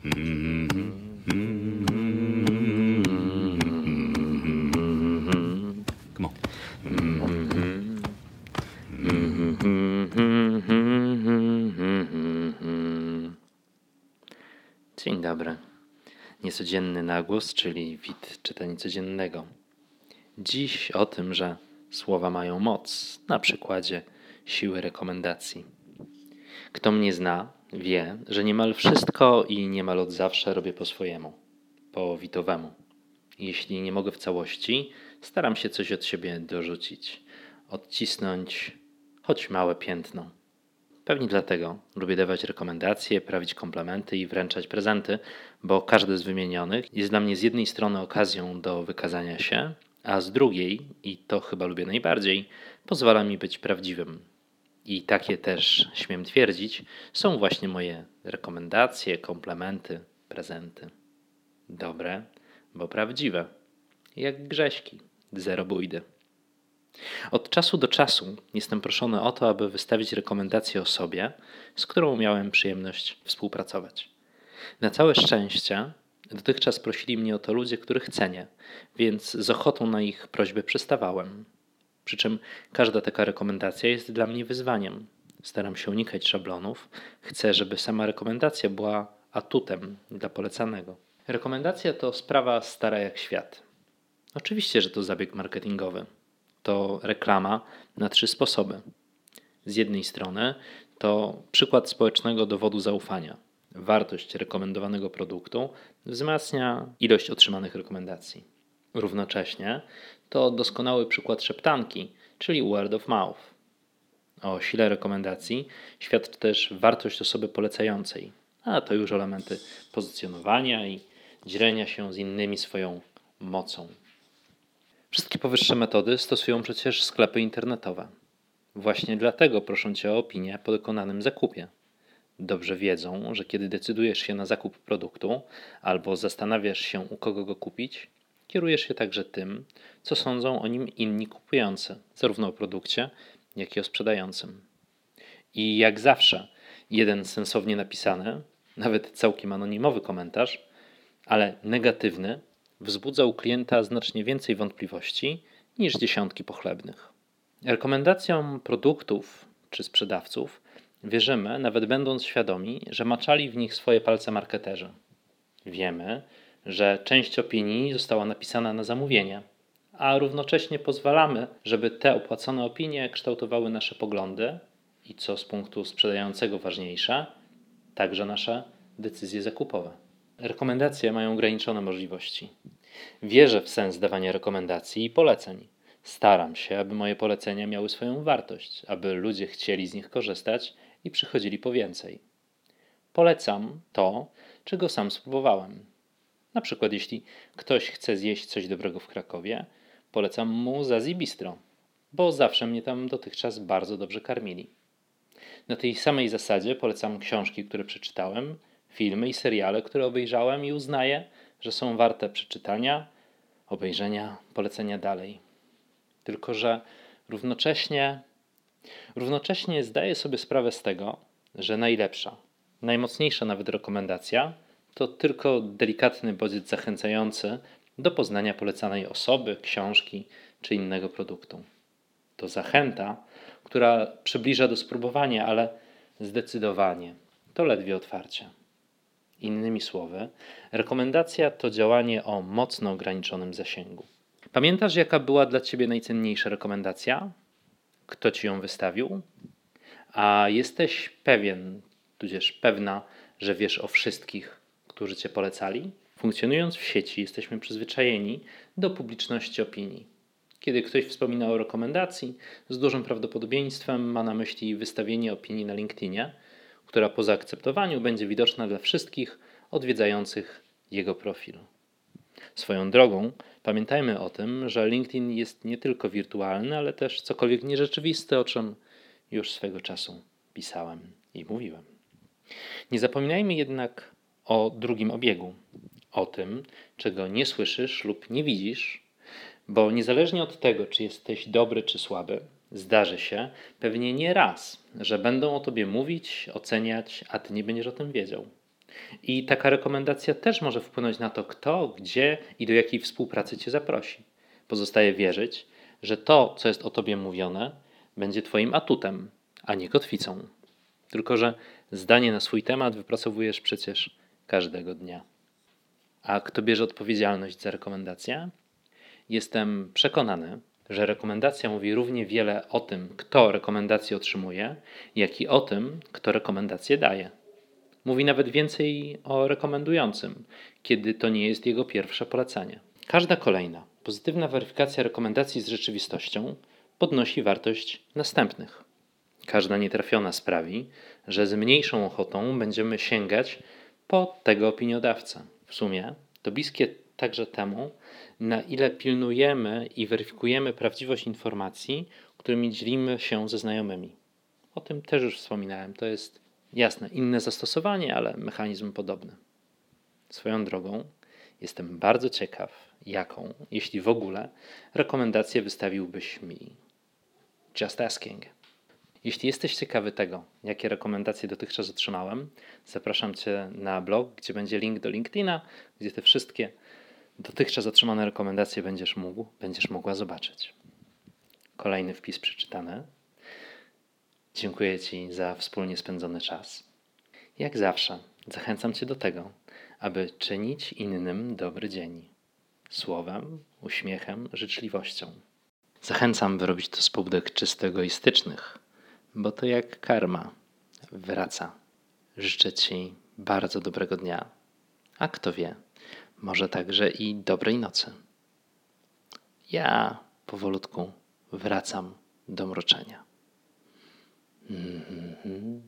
Come on. Dzień dobry. Niecodzienny nagłos, czyli wid czytania codziennego. Dziś o tym, że słowa mają moc, na przykładzie siły rekomendacji. Kto mnie zna, wie, że niemal wszystko i niemal od zawsze robię po swojemu, po witowemu. Jeśli nie mogę w całości, staram się coś od siebie dorzucić, odcisnąć choć małe piętno. Pewnie dlatego lubię dawać rekomendacje, prawić komplementy i wręczać prezenty, bo każdy z wymienionych jest dla mnie z jednej strony okazją do wykazania się, a z drugiej, i to chyba lubię najbardziej, pozwala mi być prawdziwym. I takie też, śmiem twierdzić, są właśnie moje rekomendacje, komplementy, prezenty. Dobre, bo prawdziwe. Jak grześki, zero bójdy. Od czasu do czasu jestem proszony o to, aby wystawić rekomendacje osobie, z którą miałem przyjemność współpracować. Na całe szczęście dotychczas prosili mnie o to ludzie, których cenię, więc z ochotą na ich prośby przystawałem. Przy czym każda taka rekomendacja jest dla mnie wyzwaniem. Staram się unikać szablonów. Chcę, żeby sama rekomendacja była atutem dla polecanego. Rekomendacja to sprawa stara jak świat. Oczywiście, że to zabieg marketingowy to reklama na trzy sposoby. Z jednej strony to przykład społecznego dowodu zaufania. Wartość rekomendowanego produktu wzmacnia ilość otrzymanych rekomendacji. Równocześnie to doskonały przykład szeptanki, czyli word of mouth. O sile rekomendacji świadczy też wartość osoby polecającej, a to już elementy pozycjonowania i dzielenia się z innymi swoją mocą. Wszystkie powyższe metody stosują przecież sklepy internetowe. Właśnie dlatego proszą Cię o opinię po dokonanym zakupie. Dobrze wiedzą, że kiedy decydujesz się na zakup produktu albo zastanawiasz się, u kogo go kupić, kierujesz się także tym, co sądzą o nim inni kupujący, zarówno o produkcie, jak i o sprzedającym. I jak zawsze, jeden sensownie napisany, nawet całkiem anonimowy komentarz, ale negatywny, wzbudza u klienta znacznie więcej wątpliwości niż dziesiątki pochlebnych. Rekomendacjom produktów czy sprzedawców wierzymy, nawet będąc świadomi, że maczali w nich swoje palce marketerzy. Wiemy, że część opinii została napisana na zamówienie, a równocześnie pozwalamy, żeby te opłacone opinie kształtowały nasze poglądy i co z punktu sprzedającego ważniejsze, także nasze decyzje zakupowe. Rekomendacje mają ograniczone możliwości. Wierzę w sens dawania rekomendacji i poleceń. Staram się, aby moje polecenia miały swoją wartość, aby ludzie chcieli z nich korzystać i przychodzili po więcej. Polecam to, czego sam spróbowałem. Na przykład, jeśli ktoś chce zjeść coś dobrego w Krakowie, polecam mu Zazi Bistro, bo zawsze mnie tam dotychczas bardzo dobrze karmili. Na tej samej zasadzie polecam książki, które przeczytałem, filmy i seriale, które obejrzałem i uznaję, że są warte przeczytania, obejrzenia, polecenia dalej. Tylko, że równocześnie, równocześnie zdaję sobie sprawę z tego, że najlepsza, najmocniejsza nawet rekomendacja to tylko delikatny bodziec zachęcający do poznania polecanej osoby, książki czy innego produktu. To zachęta, która przybliża do spróbowania, ale zdecydowanie to ledwie otwarcie. Innymi słowy, rekomendacja to działanie o mocno ograniczonym zasięgu. Pamiętasz, jaka była dla ciebie najcenniejsza rekomendacja? Kto ci ją wystawił? A jesteś pewien, tudzież pewna, że wiesz o wszystkich, którzy cię polecali? Funkcjonując w sieci, jesteśmy przyzwyczajeni do publiczności opinii. Kiedy ktoś wspomina o rekomendacji, z dużym prawdopodobieństwem ma na myśli wystawienie opinii na LinkedInie która po zaakceptowaniu będzie widoczna dla wszystkich odwiedzających jego profil. Swoją drogą, pamiętajmy o tym, że LinkedIn jest nie tylko wirtualny, ale też cokolwiek nierzeczywisty, o czym już swego czasu pisałem i mówiłem. Nie zapominajmy jednak o drugim obiegu, o tym, czego nie słyszysz lub nie widzisz, bo niezależnie od tego, czy jesteś dobry czy słaby, Zdarzy się pewnie nie raz, że będą o tobie mówić, oceniać, a ty nie będziesz o tym wiedział. I taka rekomendacja też może wpłynąć na to, kto, gdzie i do jakiej współpracy cię zaprosi. Pozostaje wierzyć, że to, co jest o tobie mówione, będzie twoim atutem, a nie kotwicą. Tylko, że zdanie na swój temat wypracowujesz przecież każdego dnia. A kto bierze odpowiedzialność za rekomendację? Jestem przekonany, że rekomendacja mówi równie wiele o tym, kto rekomendację otrzymuje, jak i o tym, kto rekomendację daje. Mówi nawet więcej o rekomendującym, kiedy to nie jest jego pierwsze polecenie. Każda kolejna pozytywna weryfikacja rekomendacji z rzeczywistością podnosi wartość następnych. Każda nietrafiona sprawi, że z mniejszą ochotą będziemy sięgać po tego opiniodawcę. W sumie to bliskie także temu, na ile pilnujemy i weryfikujemy prawdziwość informacji, którymi dzielimy się ze znajomymi. O tym też już wspominałem. To jest jasne, inne zastosowanie, ale mechanizm podobny. Swoją drogą, jestem bardzo ciekaw, jaką, jeśli w ogóle, rekomendację wystawiłbyś mi. Just asking. Jeśli jesteś ciekawy tego, jakie rekomendacje dotychczas otrzymałem, zapraszam Cię na blog, gdzie będzie link do LinkedIna, gdzie te wszystkie dotychczas otrzymane rekomendacje będziesz mógł, będziesz mogła zobaczyć. Kolejny wpis przeczytany. Dziękuję Ci za wspólnie spędzony czas. Jak zawsze, zachęcam Cię do tego, aby czynić innym dobry dzień. Słowem, uśmiechem, życzliwością. Zachęcam, by robić to z pobudek czysto egoistycznych, bo to jak karma wraca. Życzę Ci bardzo dobrego dnia, a kto wie, może także i dobrej nocy. Ja powolutku wracam do mroczenia. Mm-hmm.